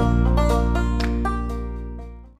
you